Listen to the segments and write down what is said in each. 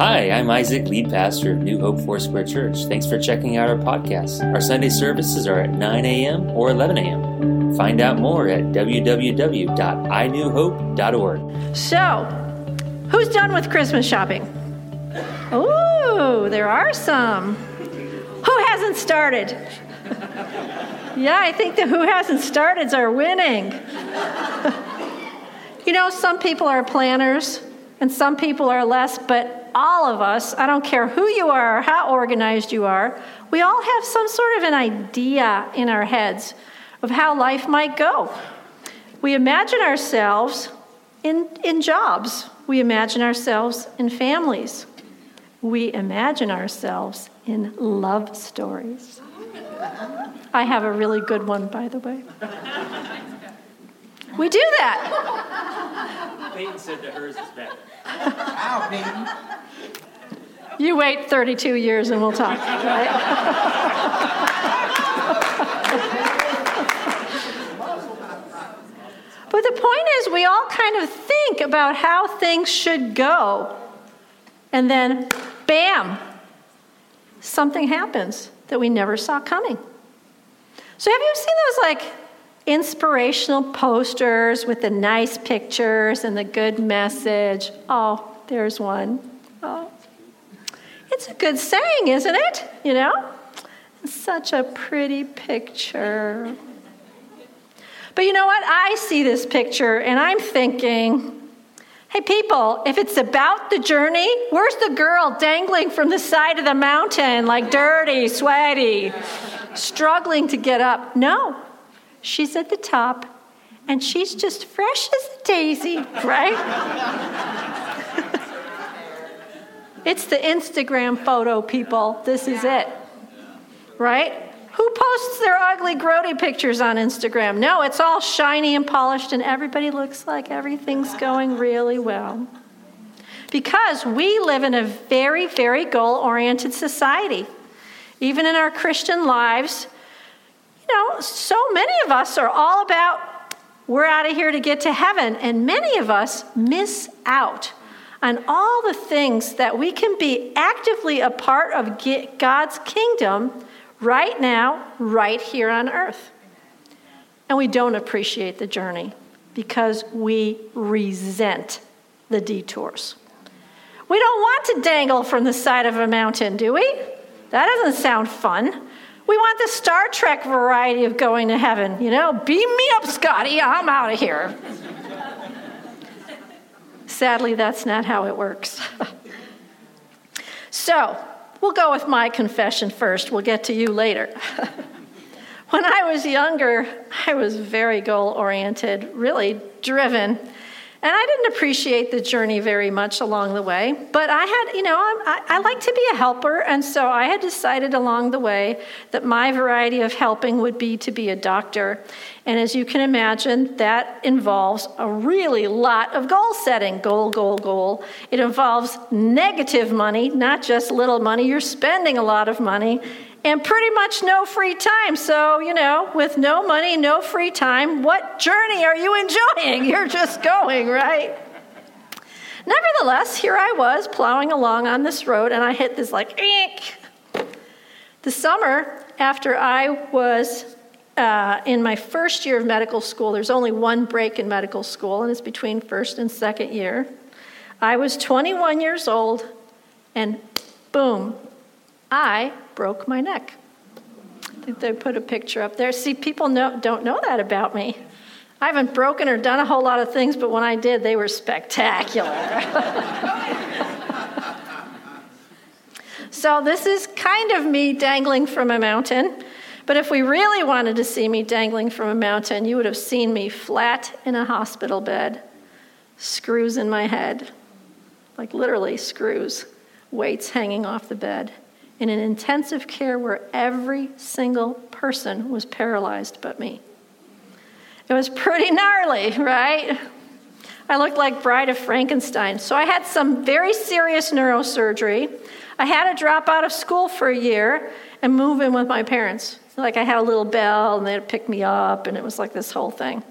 Hi, I'm Isaac, lead pastor of New Hope Foursquare Church. Thanks for checking out our podcast. Our Sunday services are at 9 a.m. or 11 a.m. Find out more at www.inewhope.org. So, who's done with Christmas shopping? Ooh, there are some. Who hasn't started? yeah, I think the who hasn't starteds are winning. you know, some people are planners and some people are less, but all of us, I don't care who you are or how organized you are, we all have some sort of an idea in our heads of how life might go. We imagine ourselves in, in jobs, we imagine ourselves in families, we imagine ourselves in love stories. I have a really good one, by the way. We do that. Peyton said that hers is better. Wow, Peyton. You wait 32 years and we'll talk, right? but the point is, we all kind of think about how things should go. And then, bam, something happens that we never saw coming. So, have you seen those like inspirational posters with the nice pictures and the good message? Oh, there's one. Oh, it's a good saying, isn't it? You know? It's such a pretty picture. But you know what? I see this picture and I'm thinking, hey, people, if it's about the journey, where's the girl dangling from the side of the mountain, like dirty, sweaty, struggling to get up? No, she's at the top and she's just fresh as a daisy, right? it's the Instagram photo, people. This is it, right? Who posts their ugly, grody pictures on Instagram? No, it's all shiny and polished, and everybody looks like everything's going really well. Because we live in a very, very goal oriented society. Even in our Christian lives, you know, so many of us are all about we're out of here to get to heaven, and many of us miss out on all the things that we can be actively a part of God's kingdom right now, right here on earth. And we don't appreciate the journey because we resent the detours. We don't want to dangle from the side of a mountain, do we? That doesn't sound fun. We want the Star Trek variety of going to heaven. You know, beam me up, Scotty, I'm out of here. Sadly, that's not how it works. so, We'll go with my confession first. We'll get to you later. when I was younger, I was very goal oriented, really driven. And I didn't appreciate the journey very much along the way. But I had, you know, I, I, like to be a helper. And so I had decided along the way that my variety of helping would be to be a doctor. And as you can imagine, that involves a really lot of goal setting goal, goal, goal. It involves negative money, not just little money. You're spending a lot of money and pretty much no free time. So, you know, with no money, no free time, what journey are you enjoying? You're just going, right? Nevertheless, here I was plowing along on this road, and I hit this like, eek. The summer after I was uh, in my first year of medical school, there's only one break in medical school, and it's between first and second year. I was 21 years old, and boom, I broke my neck. I think they put a picture up there. See, people know, don't know that about me. I haven't broken or done a whole lot of things, but when I did, they were spectacular. so, this is kind of me dangling from a mountain. But if we really wanted to see me dangling from a mountain, you would have seen me flat in a hospital bed, screws in my head, like literally screws, weights hanging off the bed in an intensive care where every single person was paralyzed but me. It was pretty gnarly, right? I looked like Bride of Frankenstein. So I had some very serious neurosurgery. I had to drop out of school for a year and move in with my parents. Like I had a little bell and they'd pick me up, and it was like this whole thing.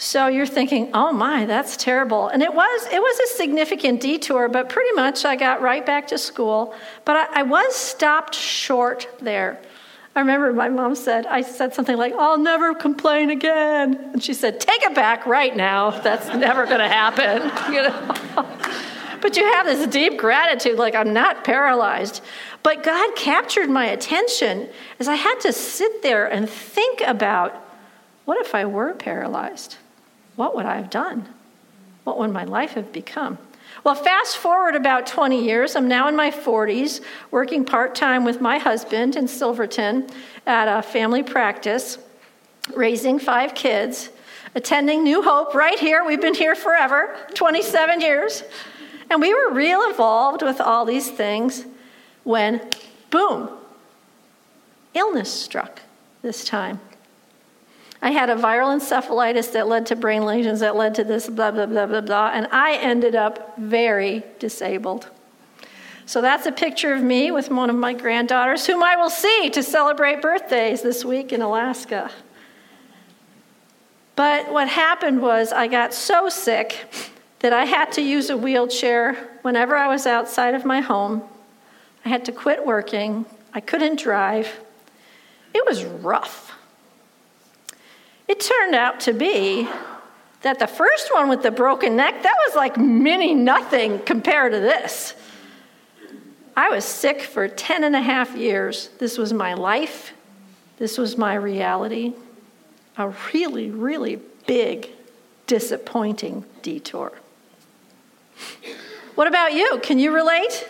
So you're thinking, "Oh my, that's terrible." And it was it was a significant detour, but pretty much I got right back to school. But I, I was stopped short there. I remember my mom said, I said something like, I'll never complain again. And she said, Take it back right now. That's never going to happen. You know? but you have this deep gratitude, like, I'm not paralyzed. But God captured my attention as I had to sit there and think about what if I were paralyzed? What would I have done? What would my life have become? Well, fast forward about 20 years. I'm now in my 40s, working part time with my husband in Silverton at a family practice, raising five kids, attending New Hope right here. We've been here forever 27 years. And we were real involved with all these things when, boom, illness struck this time. I had a viral encephalitis that led to brain lesions that led to this, blah, blah, blah, blah, blah, and I ended up very disabled. So that's a picture of me with one of my granddaughters, whom I will see to celebrate birthdays this week in Alaska. But what happened was I got so sick that I had to use a wheelchair whenever I was outside of my home. I had to quit working. I couldn't drive. It was rough. It turned out to be that the first one with the broken neck, that was like mini nothing compared to this. I was sick for 10 and a half years. This was my life. This was my reality. A really, really big, disappointing detour. What about you? Can you relate?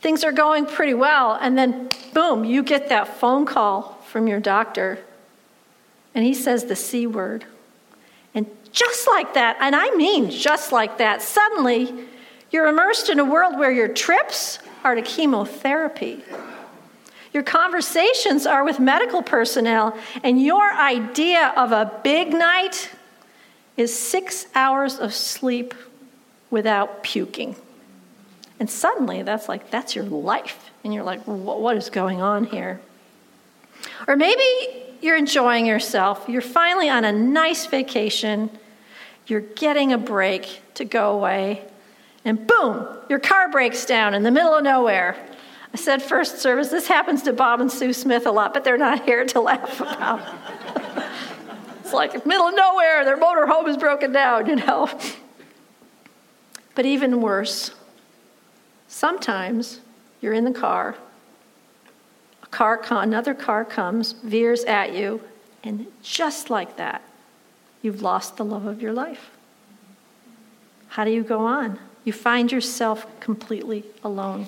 Things are going pretty well, and then boom, you get that phone call from your doctor and he says the C word. And just like that, and I mean just like that, suddenly you're immersed in a world where your trips are to chemotherapy. Your conversations are with medical personnel, and your idea of a big night is six hours of sleep without puking. And suddenly that's like, that's your life. And you're like, what is going on here? Or maybe you're enjoying yourself, you're finally on a nice vacation, you're getting a break to go away, and boom, your car breaks down in the middle of nowhere. I said first service, this happens to Bob and Sue Smith a lot, but they're not here to laugh about. it's like middle of nowhere, their motorhome is broken down, you know. But even worse, sometimes you're in the car car another car comes, veers at you, and just like that, you've lost the love of your life. How do you go on? You find yourself completely alone.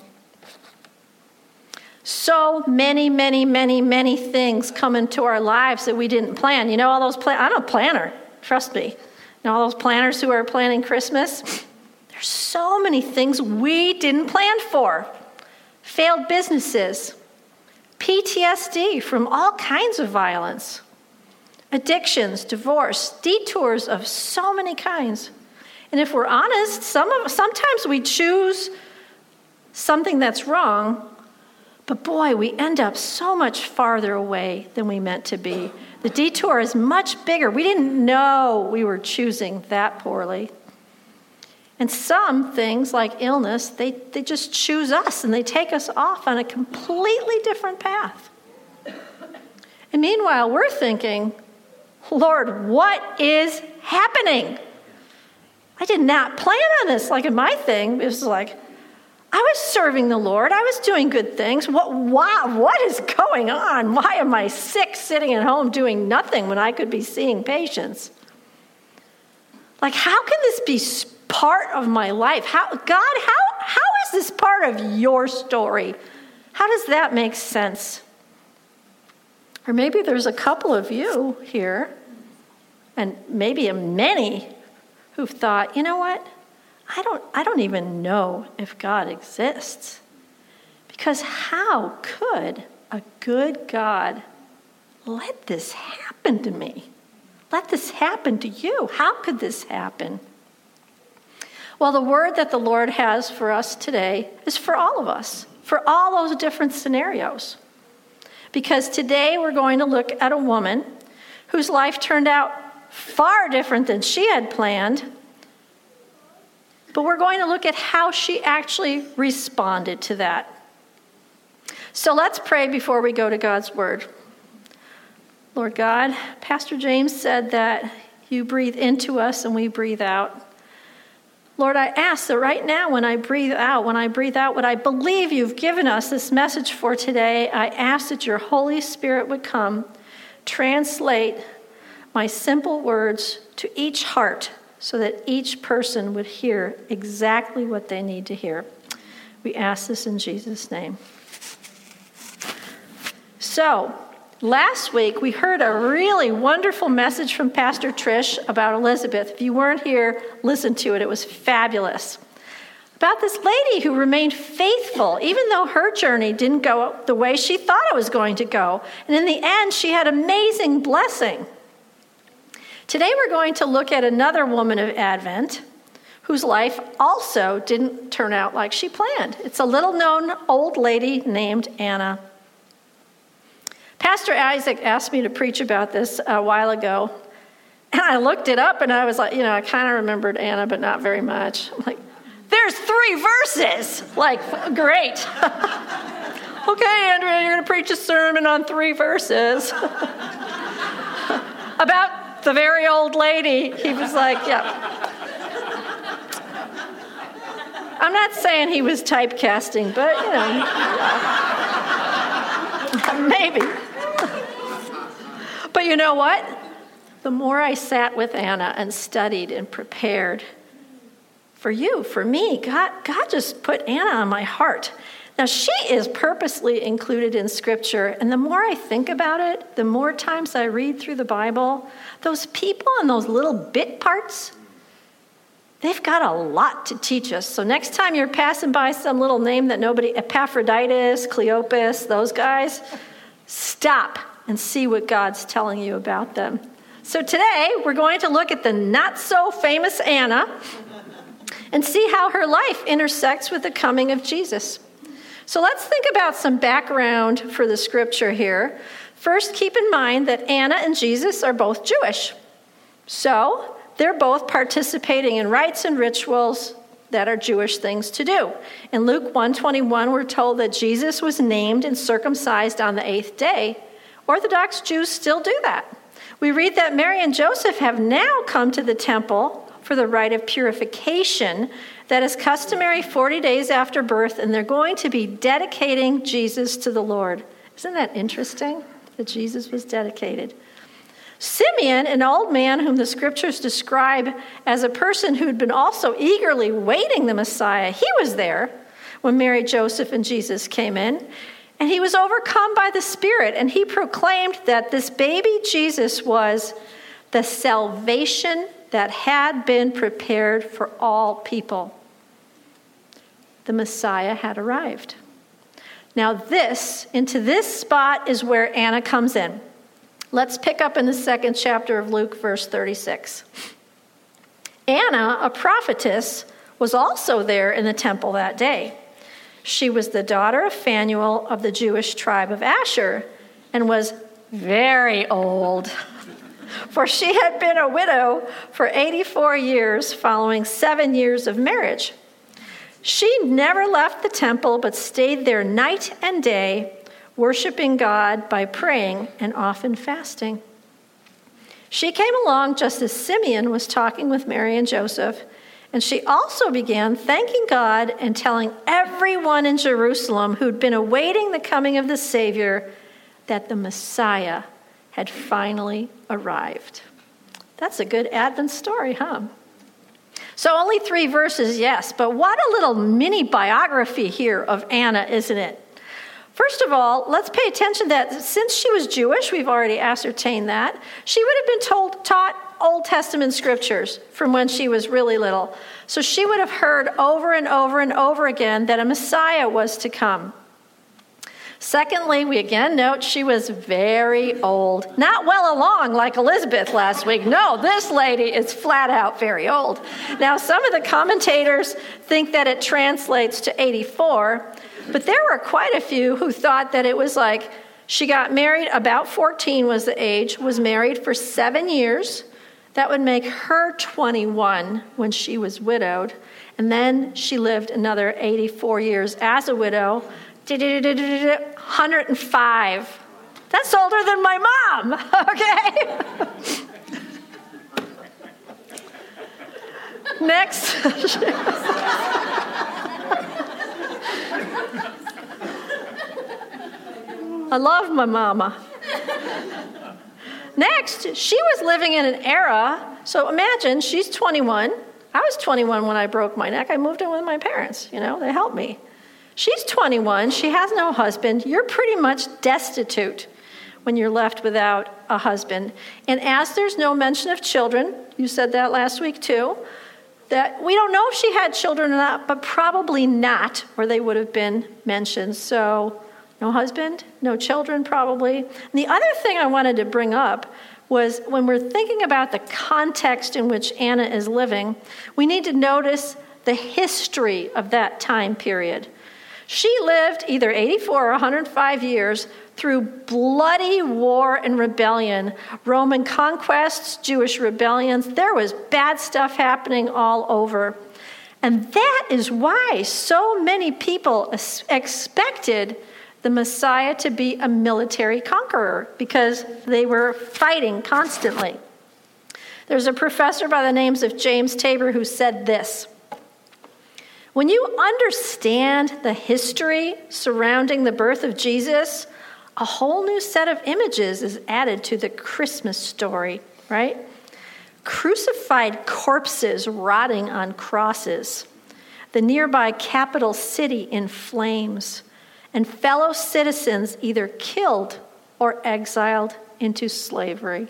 So many, many, many, many things come into our lives that we didn't plan. You know, all those plan- I'm a planner, trust me. You know, all those planners who are planning Christmas, there's so many things we didn't plan for. Failed businesses, PTSD from all kinds of violence, addictions, divorce, detours of so many kinds. And if we're honest, some of, sometimes we choose something that's wrong, but boy, we end up so much farther away than we meant to be. The detour is much bigger. We didn't know we were choosing that poorly. And some things, like illness, they, they just choose us and they take us off on a completely different path. And meanwhile, we're thinking, Lord, what is happening? I did not plan on this. Like in my thing, it was like, I was serving the Lord. I was doing good things. What, why, what is going on? Why am I sick sitting at home doing nothing when I could be seeing patients? Like, how can this be part of my life. How, God, how, how is this part of your story? How does that make sense? Or maybe there's a couple of you here, and maybe many who've thought, you know what? I don't, I don't even know if God exists. Because how could a good God let this happen to me? Let this happen to you. How could this happen? Well, the word that the Lord has for us today is for all of us, for all those different scenarios. Because today we're going to look at a woman whose life turned out far different than she had planned. But we're going to look at how she actually responded to that. So let's pray before we go to God's Word. Lord God, Pastor James said that you breathe into us and we breathe out. Lord, I ask that right now, when I breathe out, when I breathe out what I believe you've given us this message for today, I ask that your Holy Spirit would come, translate my simple words to each heart so that each person would hear exactly what they need to hear. We ask this in Jesus' name. So, last week we heard a really wonderful message from Pastor Trish about Elizabeth. If you weren't here, listen to it. It was fabulous. About this lady who remained faithful, even though her journey didn't go the way she thought it was going to go. And in the end, she had amazing blessing. Today we're going to look at another woman of Advent whose life also didn't turn out like she planned. It's a little known old lady named Anna. Pastor Isaac asked me to preach about this a while ago, and I looked it up and I was like, you know, I kind of remembered Anna, but not very much. I'm like, there's three verses. Like, great. okay, Andrea, you're going to preach a sermon on three verses about the very old lady, he was like, yeah. I'm not saying he was typecasting, but you know, maybe. But you know what? The more I sat with Anna and studied and prepared for you, for me, God, God just put Anna on my heart. Now, she is purposely included in Scripture, and the more I think about it, the more times I read through the Bible, those people and those little bit parts, they've got a lot to teach us. So, next time you're passing by some little name that nobody, Epaphroditus, Cleopas, those guys, stop and see what God's telling you about them. So, today we're going to look at the not so famous Anna and see how her life intersects with the coming of Jesus. So let's think about some background for the scripture here. First, keep in mind that Anna and Jesus are both Jewish. So they're both participating in rites and rituals that are Jewish things to do. In Luke 121, we're told that Jesus was named and circumcised on the eighth day. Orthodox Jews still do that. We read that Mary and Joseph have now come to the temple for the rite of purification that is customary 40 days after birth, and they're going to be dedicating Jesus to the Lord. Isn't that interesting that Jesus was dedicated? Simeon, an old man whom the scriptures describe as a person who'd been also eagerly waiting the Messiah, he was there when Mary, Joseph, and Jesus came in. And he was overcome by the Spirit, and he proclaimed that this baby Jesus was the salvation that had been prepared for all people the Messiah had arrived. Now, this, into this spot is where Anna comes in. Let's pick up in the second chapter of Luke, verse 36. Anna, a prophetess, was also there in the temple that day. She was the daughter of Phanuel of the Jewish tribe of Asher and was very old, for she had been a widow for 84 years following seven years of marriage. She never left the temple but stayed there night and day, worshiping God by praying and often fasting. She came along just as Simeon was talking with Mary and Joseph, and she also began thanking God and telling everyone in Jerusalem who'd been awaiting the coming of the Savior that the Messiah had finally arrived. That's a good Advent story, huh? So, only three verses, yes, but what a little mini biography here of Anna, isn't it? First of all, let's pay attention that since she was Jewish, we've already ascertained that, she would have been told, taught Old Testament scriptures from when she was really little. So she would have heard over and over and over again that a Messiah was to come. Secondly, we again note she was very old. Not well along like Elizabeth last week. No, this lady is flat out very old. Now, some of the commentators think that it translates to 84, but there were quite a few who thought that it was like she got married about 14 was the age, was married for seven years, That would make her 21 when she was widowed. And then she lived another 84 years as a widow. 105. That's older than my mom, okay? Next. I love my mama. Next, she was living in an era, so imagine she's 21. I was 21 when I broke my neck. I moved in with my parents, you know, they helped me. She's 21, she has no husband. You're pretty much destitute when you're left without a husband. And as there's no mention of children, you said that last week too, that we don't know if she had children or not, but probably not, or they would have been mentioned. So no husband, no children, probably. And the other thing I wanted to bring up was when we're thinking about the context in which Anna is living, we need to notice the history of that time period. She lived either 84 or 105 years through bloody war and rebellion, Roman conquests, Jewish rebellions. There was bad stuff happening all over. And that is why so many people expected the Messiah to be a military conqueror because they were fighting constantly. There's a professor by the names of James Tabor who said this When you understand the history surrounding the birth of Jesus, a whole new set of images is added to the Christmas story, right? Crucified corpses rotting on crosses, the nearby capital city in flames and fellow citizens either killed or exiled into slavery.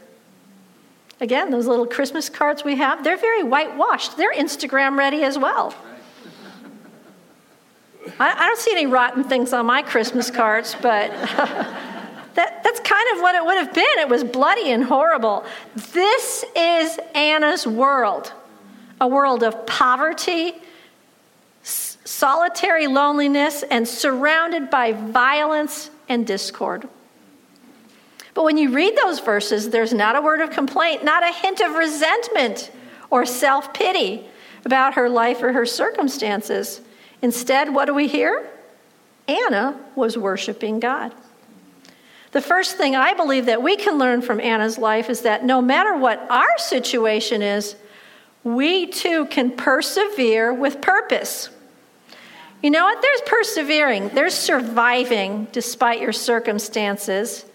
Again, those little Christmas cards we have, they're very whitewashed. They're Instagram ready as well. I, I don't see any rotten things on my Christmas cards, but that, that's kind of what it would have been. It was bloody and horrible. This is Anna's world a world of poverty solitary loneliness, and surrounded by violence and discord. But when you read those verses, there's not a word of complaint, not a hint of resentment or self pity about her life or her circumstances. Instead, what do we hear? Anna was worshiping God. The first thing I believe that we can learn from Anna's life is that no matter what our situation is, we too can persevere with purpose. You know what? There's persevering, there's surviving despite your circumstances,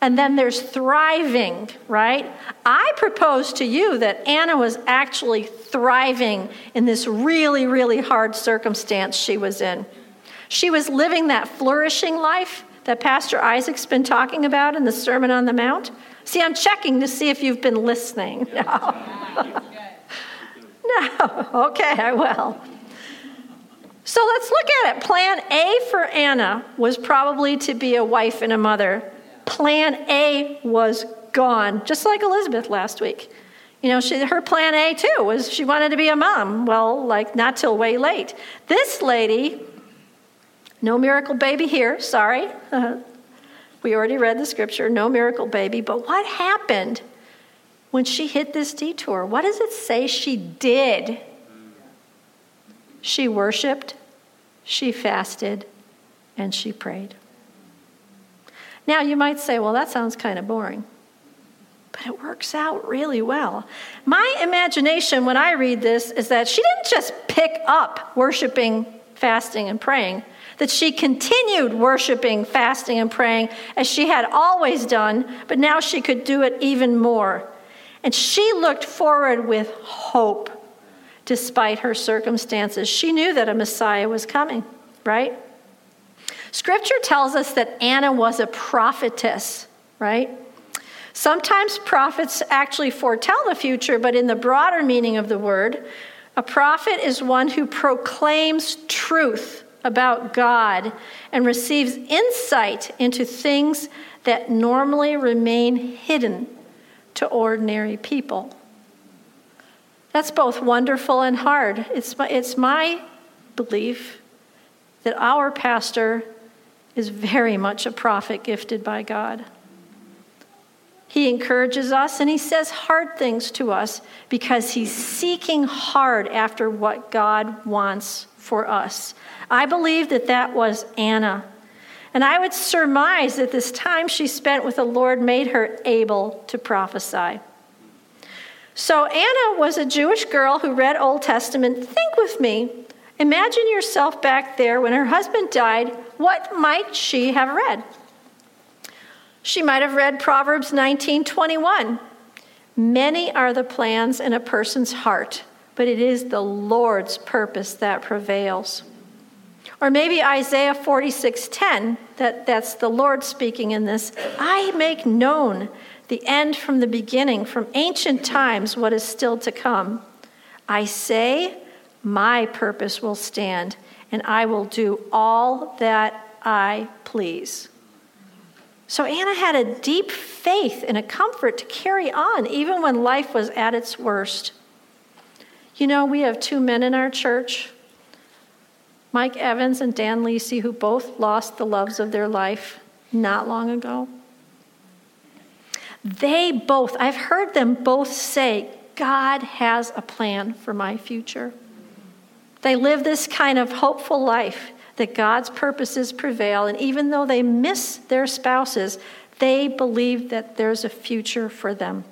and then there's thriving, right? I propose to you that Anna was actually thriving in this really, really hard circumstance she was in. She was living that flourishing life that Pastor Isaac's been talking about in the Sermon on the Mount. See, I'm checking to see if you've been listening. No. no. Okay, I will. So let's look at it. Plan A for Anna was probably to be a wife and a mother. Plan A was gone, just like Elizabeth last week. You know, she, her plan A too was she wanted to be a mom. Well, like not till way late. This lady, no miracle baby here, sorry. we already read the scripture, no miracle baby. But what happened when she hit this detour? What does it say she did? She worshiped, she fasted, and she prayed. Now, you might say, well, that sounds kind of boring. But it works out really well. My imagination when I read this is that she didn't just pick up worshiping, fasting, and praying, that she continued worshiping, fasting, and praying as she had always done, but now she could do it even more. And she looked forward with hope despite her circumstances. She knew that a Messiah was coming, right? Scripture tells us that Anna was a prophetess, right? Sometimes prophets actually foretell the future, but in the broader meaning of the word, a prophet is one who proclaims truth about God and receives insight into things that normally remain hidden to ordinary people. That's both wonderful and hard. It's my, it's my belief that our pastor is very much a prophet gifted by God. He encourages us and he says hard things to us because he's seeking hard after what God wants for us. I believe that that was Anna. And I would surmise that this time she spent with the Lord made her able to prophesy. So Anna was a Jewish girl who read Old Testament. Think with me. Imagine yourself back there when her husband died. What might she have read? She might have read Proverbs 19:21. Many are the plans in a person's heart, but it is the Lord's purpose that prevails. Or maybe Isaiah 46:10, that, that's the Lord speaking in this. I make known the end from the beginning, from ancient times, what is still to come. I say, my purpose will stand, and I will do all that I please. So Anna had a deep faith and a comfort to carry on even when life was at its worst. You know, we have two men in our church, Mike Evans and Dan Lisi, who both lost the loves of their life not long ago. They both, I've heard them both say, God has a plan for my future. They live this kind of hopeful life that God's purposes prevail. And even though they miss their spouses, they believe that there's a future for them.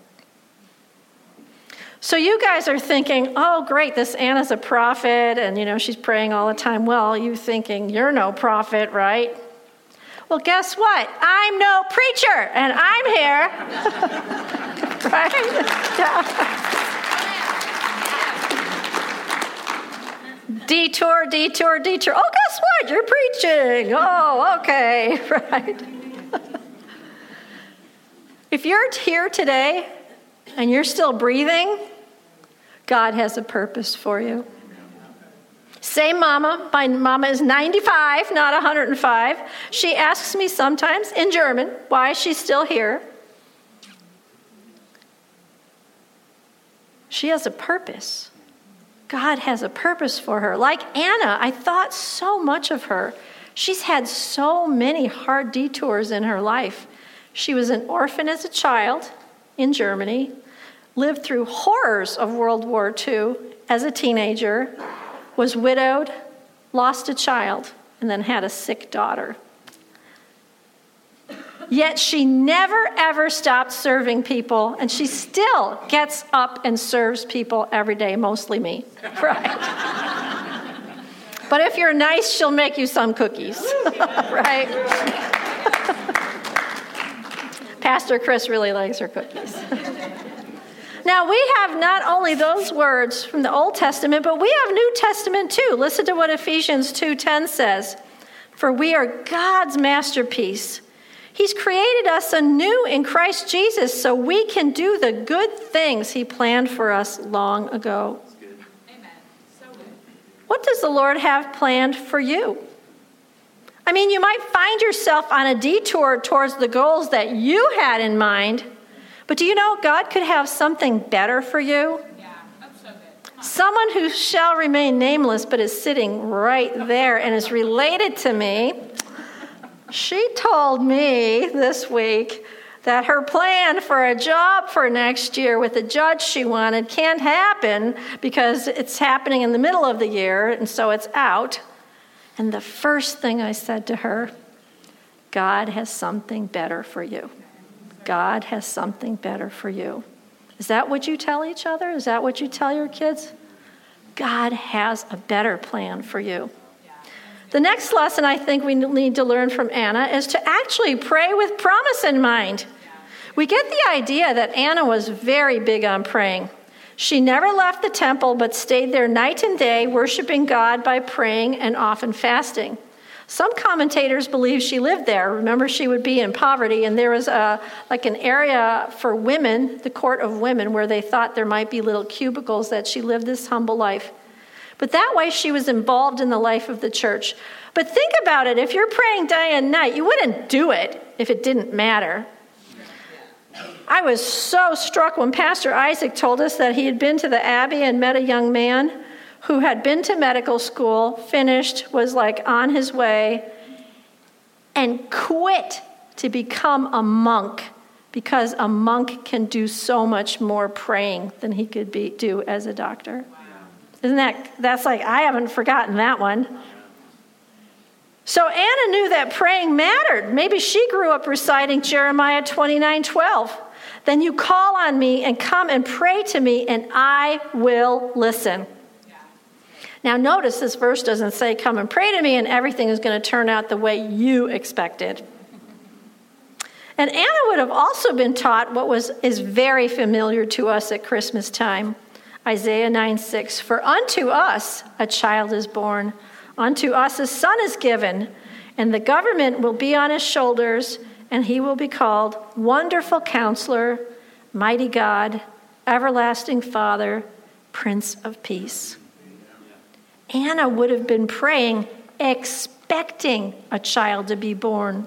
So you guys are thinking, oh, great, this Anna's a prophet, and you know she's praying all the time. Well, you thinking you're no prophet, right? Well, guess what? I'm no preacher, and I'm here. right? detour, detour, detour. Oh, guess what? You're preaching. Oh, okay, right. if you're here today and you're still breathing, God has a purpose for you. Same mama. My mama is 95, not 105. She asks me sometimes in German why she's still here. She has a purpose. God has a purpose for her. Like Anna, I thought so much of her. She's had so many hard detours in her life. She was an orphan as a child in Germany, lived through horrors of World War II as a teenager, was widowed, lost a child, and then had a sick daughter. Yet she never ever stopped serving people, and she still gets up and serves people every day, mostly me. Right? but if you're nice, she'll make you some cookies. right? Pastor Chris really likes her cookies. Now, we have not only those words from the Old Testament, but we have New Testament too. Listen to what Ephesians 2:10 says. For we are God's masterpiece He's created us anew in Christ Jesus so we can do the good things He planned for us long ago. What does the Lord have planned for you? I mean, you might find yourself on a detour towards the goals that you had in mind, but do you know God could have something better for you? Yeah, Someone who shall remain nameless but is sitting right there and is related to me she told me this week that her plan for a job for next year with the judge she wanted can't happen because it's happening in the middle of the year, and so it's out. And the first thing I said to her, God has something better for you. God has something better for you. Is that what you tell each other? Is that what you tell your kids? God has a better plan for you. The next lesson I think we need to learn from Anna is to actually pray with promise in mind. We get the idea that Anna was very big on praying. She never left the temple but stayed there night and day, worshiping God by praying and often fasting. Some commentators believe she lived there. Remember, she would be in poverty, and there was a, like an area for women, the court of women, where they thought there might be little cubicles that she lived this humble life. But that way she was involved in the life of the church. But think about it if you're praying day and night, you wouldn't do it if it didn't matter. I was so struck when Pastor Isaac told us that he had been to the Abbey and met a young man who had been to medical school, finished, was like on his way, and quit to become a monk because a monk can do so much more praying than he could be, do as a doctor. Isn't that, that's like, I haven't forgotten that one. So Anna knew that praying mattered. Maybe she grew up reciting Jeremiah 29 12. Then you call on me and come and pray to me, and I will listen. Now, notice this verse doesn't say, Come and pray to me, and everything is going to turn out the way you expected. And Anna would have also been taught what was, is very familiar to us at Christmas time Isaiah 9 6. For unto us a child is born, unto us a son is given, and the government will be on his shoulders, and he will be called Wonderful Counselor, Mighty God, Everlasting Father, Prince of Peace. Anna would have been praying, expecting a child to be born.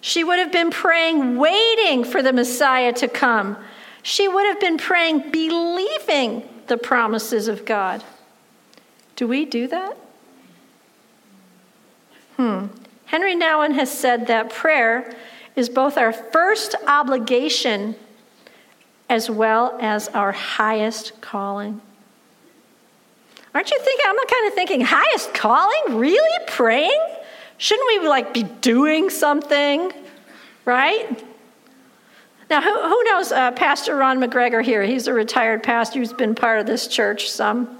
She would have been praying, waiting for the Messiah to come. She would have been praying, believing the promises of God. Do we do that? Hmm. Henry Nouwen has said that prayer is both our first obligation as well as our highest calling. Aren't you thinking? I'm kind of thinking, highest calling? Really? Praying? Shouldn't we like be doing something, right? Now, who, who knows uh, Pastor Ron McGregor here? He's a retired pastor who's been part of this church some,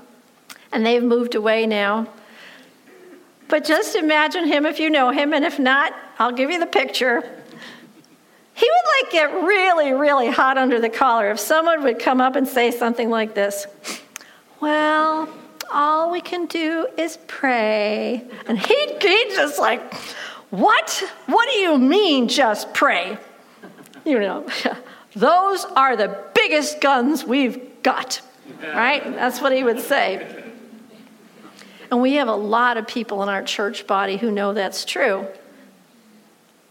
and they've moved away now. But just imagine him if you know him, and if not, I'll give you the picture. He would like get really, really hot under the collar if someone would come up and say something like this Well, all we can do is pray. And he'd, he'd just like, What? What do you mean, just pray? You know, those are the biggest guns we've got, right? That's what he would say. And we have a lot of people in our church body who know that's true.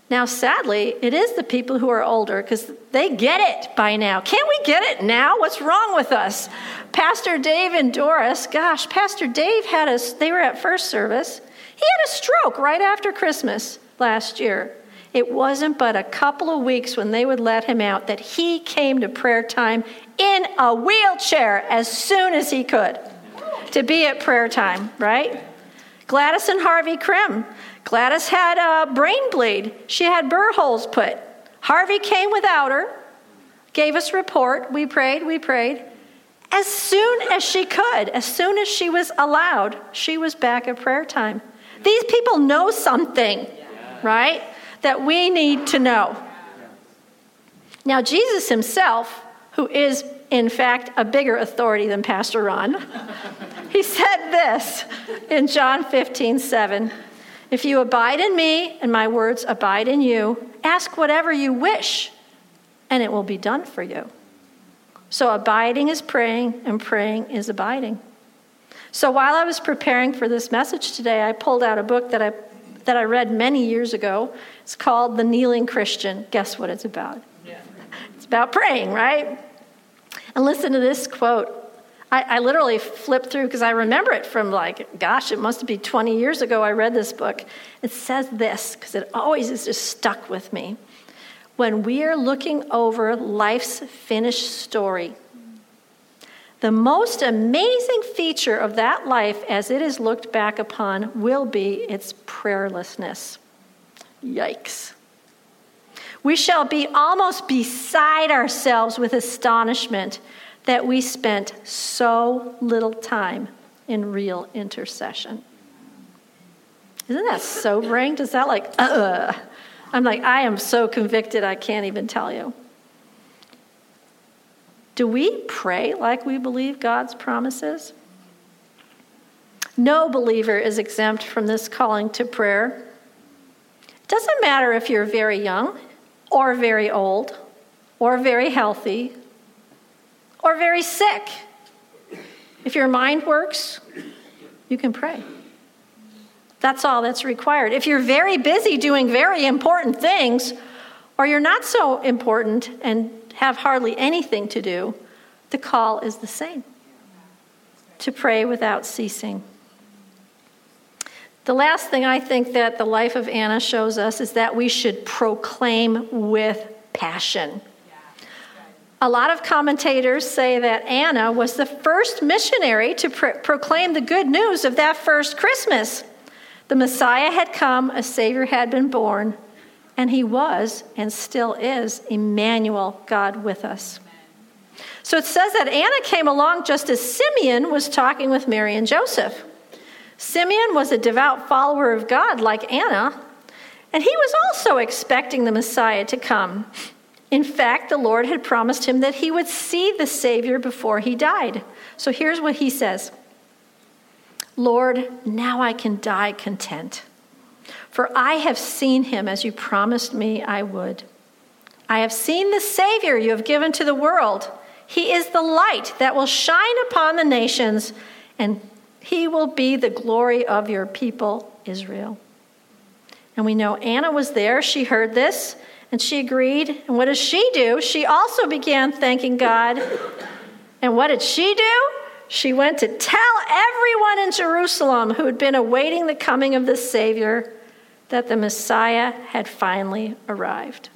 Now, sadly, it is the people who are older because they get it by now. Can't we get it now? What's wrong with us? Pastor Dave and Doris, gosh, Pastor Dave had us, they were at first service. He had a stroke right after Christmas last year. It wasn't but a couple of weeks when they would let him out that he came to prayer time in a wheelchair as soon as he could to be at prayer time, right? Gladys and Harvey Krim. Gladys had a brain bleed. She had burr holes put. Harvey came without her, gave us report. We prayed, we prayed. As soon as she could, as soon as she was allowed, she was back at prayer time. These people know something, right, that we need to know. Now, Jesus himself, who is in fact a bigger authority than Pastor Ron, he said this in John 15, 7. If you abide in me and my words abide in you, ask whatever you wish, and it will be done for you. So abiding is praying, and praying is abiding. So while I was preparing for this message today, I pulled out a book that I, that I read many years ago. It's called The Kneeling Christian. Guess what it's about? Yeah. It's about praying, right? And listen to this quote I, I literally flipped through because I remember it from like, gosh, it must be 20 years ago I read this book. It says this because it always is just stuck with me. When we are looking over life's finished story, the most amazing feature of that life as it is looked back upon will be its prayerlessness. Yikes. We shall be almost beside ourselves with astonishment that we spent so little time in real intercession. Isn't that sobering? Does that like, uh, I'm like, I am so convicted, I can't even tell you. Do we pray like we believe God's promises? No believer is exempt from this calling to prayer. It doesn't matter if you're very young or very old or very healthy or very sick. If your mind works, you can pray. That's all that's required. If you're very busy doing very important things, or you're not so important and have hardly anything to do, the call is the same to pray without ceasing. The last thing I think that the life of Anna shows us is that we should proclaim with passion. A lot of commentators say that Anna was the first missionary to pro- proclaim the good news of that first Christmas. The Messiah had come, a Savior had been born, and he was and still is Emmanuel, God with us. So it says that Anna came along just as Simeon was talking with Mary and Joseph. Simeon was a devout follower of God like Anna, and he was also expecting the Messiah to come. In fact, the Lord had promised him that he would see the Savior before he died. So here's what he says Lord, now I can die content, for I have seen him as you promised me I would. I have seen the Savior you have given to the world. He is the light that will shine upon the nations, and he will be the glory of your people, Israel. And we know Anna was there. She heard this and she agreed. And what does she do? She also began thanking God. And what did she do? She went to tell everyone in Jerusalem who had been awaiting the coming of the Savior that the Messiah had finally arrived.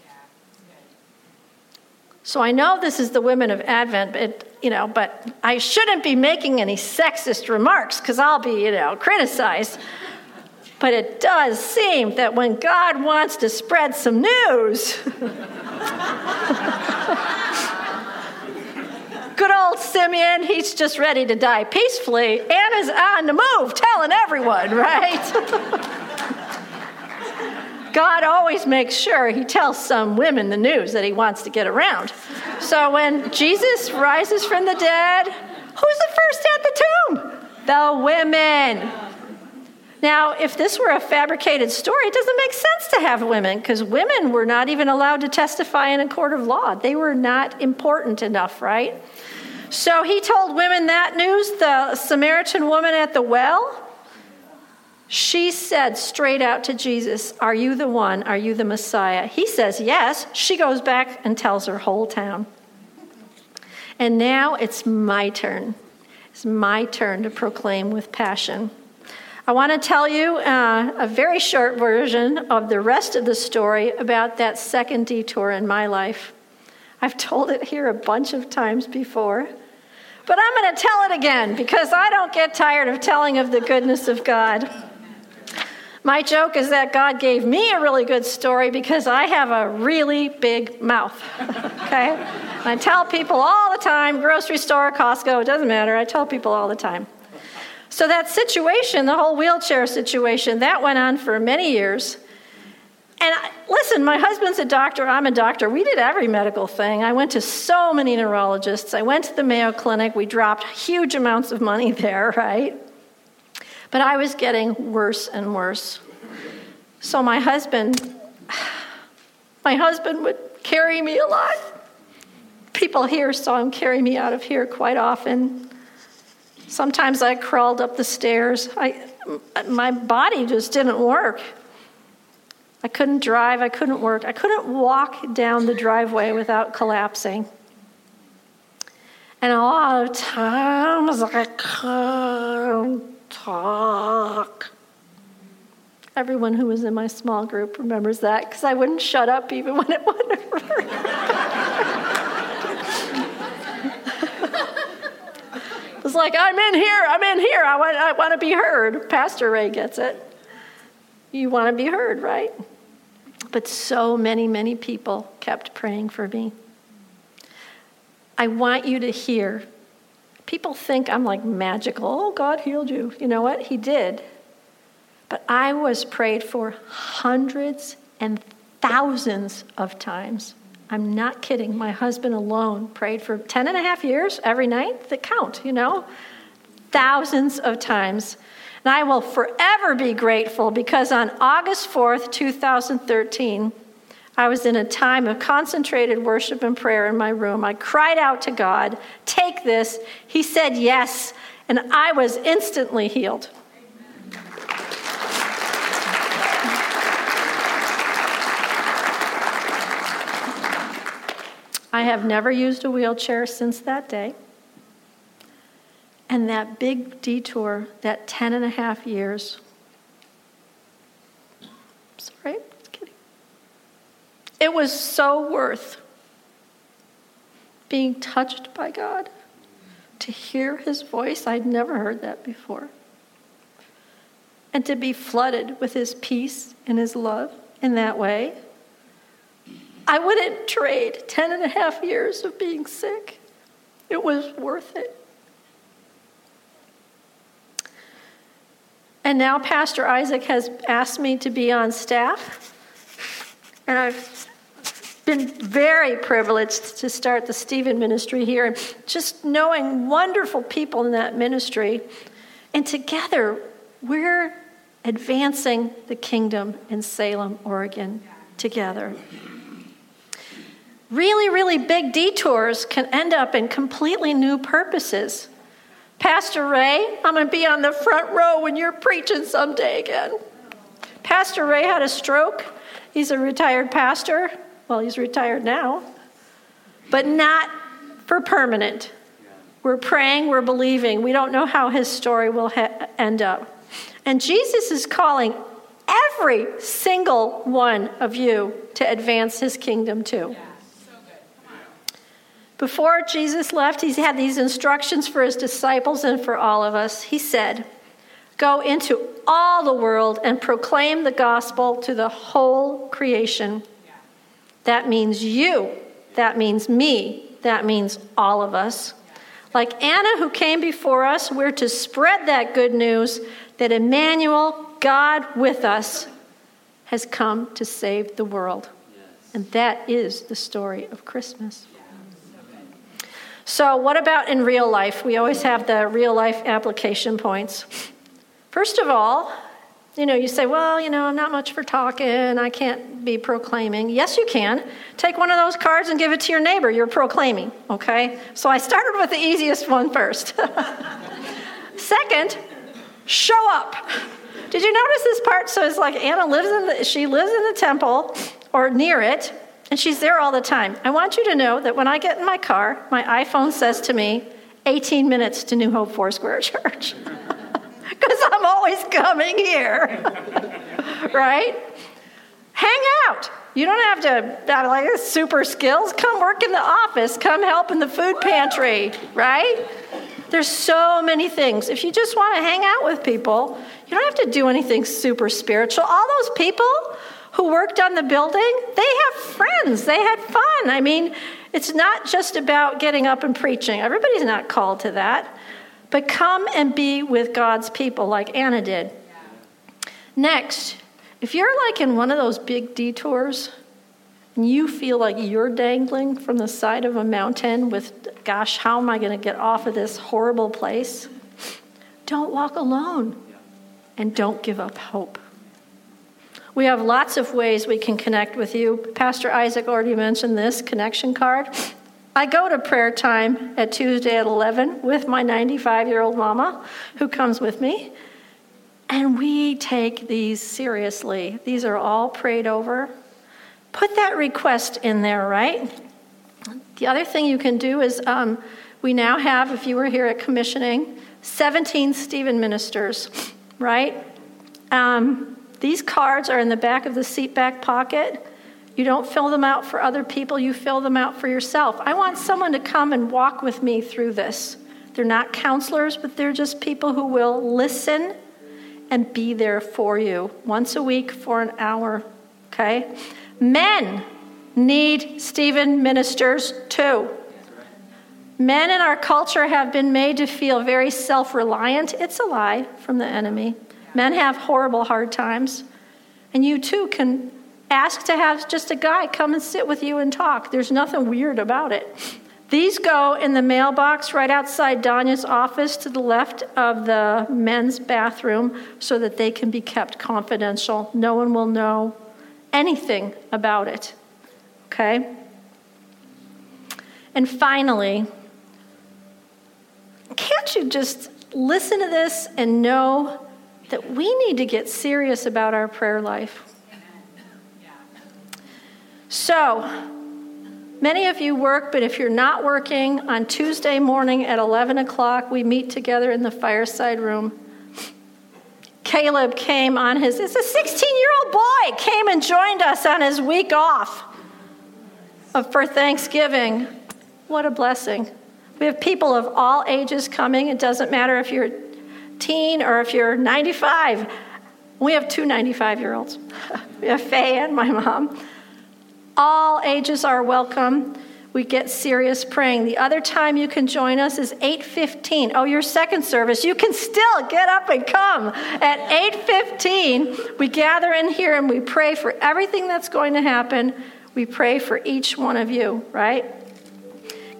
So I know this is the women of Advent, but you know, but I shouldn't be making any sexist remarks because I'll be, you know, criticized. But it does seem that when God wants to spread some news, good old Simeon, he's just ready to die peacefully. Anna's on the move, telling everyone, right? God always makes sure he tells some women the news that he wants to get around. So when Jesus rises from the dead, who's the first at the tomb? The women. Now, if this were a fabricated story, it doesn't make sense to have women because women were not even allowed to testify in a court of law. They were not important enough, right? So he told women that news. The Samaritan woman at the well, she said straight out to Jesus, Are you the one? Are you the Messiah? He says, Yes. She goes back and tells her whole town. And now it's my turn. It's my turn to proclaim with passion. I want to tell you uh, a very short version of the rest of the story about that second detour in my life. I've told it here a bunch of times before, but I'm going to tell it again because I don't get tired of telling of the goodness of God. My joke is that God gave me a really good story because I have a really big mouth. okay? I tell people all the time grocery store, Costco, it doesn't matter. I tell people all the time. So that situation, the whole wheelchair situation, that went on for many years. And I, listen, my husband's a doctor, I'm a doctor. We did every medical thing. I went to so many neurologists. I went to the Mayo Clinic. We dropped huge amounts of money there, right? But I was getting worse and worse. So my husband, my husband would carry me a lot. People here saw him carry me out of here quite often. Sometimes I crawled up the stairs. I, my body just didn't work. I couldn't drive, I couldn't work, I couldn't walk down the driveway without collapsing. And a lot of times I couldn't talk. Everyone who was in my small group remembers that because I wouldn't shut up even when it wouldn't work. It's like, I'm in here, I'm in here, I want, I want to be heard. Pastor Ray gets it. You want to be heard, right? But so many, many people kept praying for me. I want you to hear. People think I'm like magical. Oh, God healed you. You know what? He did. But I was prayed for hundreds and thousands of times. I'm not kidding. My husband alone prayed for 10 and a half years every night that count, you know, thousands of times. And I will forever be grateful because on August 4th, 2013, I was in a time of concentrated worship and prayer in my room. I cried out to God, Take this. He said yes, and I was instantly healed. I have never used a wheelchair since that day. And that big detour, that 10 and a half years, sorry, just kidding. It was so worth being touched by God, to hear his voice. I'd never heard that before. And to be flooded with his peace and his love in that way. I wouldn't trade 10 and a half years of being sick. It was worth it. And now Pastor Isaac has asked me to be on staff. And I've been very privileged to start the Stephen ministry here and just knowing wonderful people in that ministry. And together, we're advancing the kingdom in Salem, Oregon, together. Really, really big detours can end up in completely new purposes. Pastor Ray, I'm going to be on the front row when you're preaching someday again. Pastor Ray had a stroke. He's a retired pastor. Well, he's retired now, but not for permanent. We're praying, we're believing. We don't know how his story will ha- end up. And Jesus is calling every single one of you to advance his kingdom too. Before Jesus left, he had these instructions for his disciples and for all of us. He said, Go into all the world and proclaim the gospel to the whole creation. That means you. That means me. That means all of us. Like Anna, who came before us, we're to spread that good news that Emmanuel, God with us, has come to save the world. And that is the story of Christmas. So, what about in real life? We always have the real life application points. First of all, you know, you say, well, you know, I'm not much for talking. I can't be proclaiming. Yes, you can. Take one of those cards and give it to your neighbor. You're proclaiming, okay? So I started with the easiest one first. Second, show up. Did you notice this part? So it's like Anna lives in the, she lives in the temple or near it, and she's there all the time. I want you to know that when I get in my car, my iPhone says to me, 18 minutes to New Hope Foursquare Church. because I'm always coming here. right? Hang out. You don't have to have like super skills. Come work in the office. Come help in the food pantry, right? There's so many things. If you just want to hang out with people, you don't have to do anything super spiritual. All those people who worked on the building, they have friends. They had fun. I mean, it's not just about getting up and preaching. Everybody's not called to that but come and be with God's people like Anna did. Next, if you're like in one of those big detours and you feel like you're dangling from the side of a mountain with, gosh, how am I going to get off of this horrible place? Don't walk alone and don't give up hope. We have lots of ways we can connect with you. Pastor Isaac already mentioned this connection card. I go to prayer time at Tuesday at 11 with my 95 year old mama who comes with me. And we take these seriously. These are all prayed over. Put that request in there, right? The other thing you can do is um, we now have, if you were here at commissioning, 17 Stephen ministers, right? Um, these cards are in the back of the seat back pocket. You don't fill them out for other people, you fill them out for yourself. I want someone to come and walk with me through this. They're not counselors, but they're just people who will listen and be there for you once a week for an hour. Okay? Men need Stephen ministers too. Men in our culture have been made to feel very self reliant. It's a lie from the enemy. Men have horrible hard times. And you too can Ask to have just a guy come and sit with you and talk. There's nothing weird about it. These go in the mailbox right outside Danya's office to the left of the men's bathroom so that they can be kept confidential. No one will know anything about it. Okay? And finally, can't you just listen to this and know that we need to get serious about our prayer life? So, many of you work, but if you're not working, on Tuesday morning at 11 o'clock, we meet together in the fireside room. Caleb came on his, it's a 16 year old boy, came and joined us on his week off. for Thanksgiving. What a blessing. We have people of all ages coming. It doesn't matter if you're teen or if you're 95. We have two 95 year olds. we have Faye and my mom. All ages are welcome. We get serious praying. The other time you can join us is 8:15. Oh, your second service, you can still get up and come. At 8:15, we gather in here and we pray for everything that's going to happen. We pray for each one of you, right?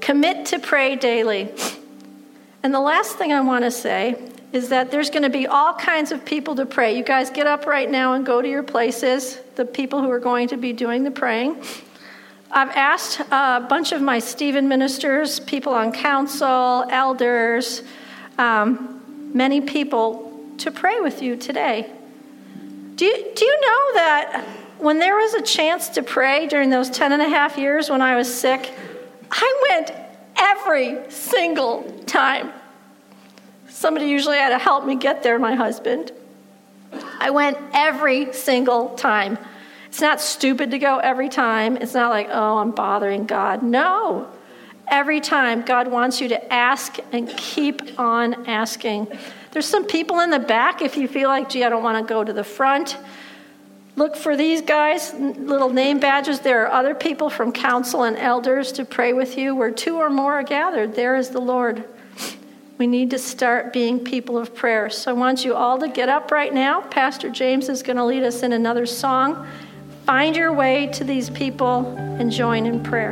Commit to pray daily. And the last thing I want to say is that there's going to be all kinds of people to pray. You guys get up right now and go to your places, the people who are going to be doing the praying. I've asked a bunch of my Stephen ministers, people on council, elders, um, many people to pray with you today. Do you, do you know that when there was a chance to pray during those 10 and a half years when I was sick, I went every single time. Somebody usually had to help me get there, my husband. I went every single time. It's not stupid to go every time. It's not like, oh, I'm bothering God. No. Every time, God wants you to ask and keep on asking. There's some people in the back if you feel like, gee, I don't want to go to the front. Look for these guys, little name badges. There are other people from council and elders to pray with you. Where two or more are gathered, there is the Lord. We need to start being people of prayer. So I want you all to get up right now. Pastor James is going to lead us in another song. Find your way to these people and join in prayer.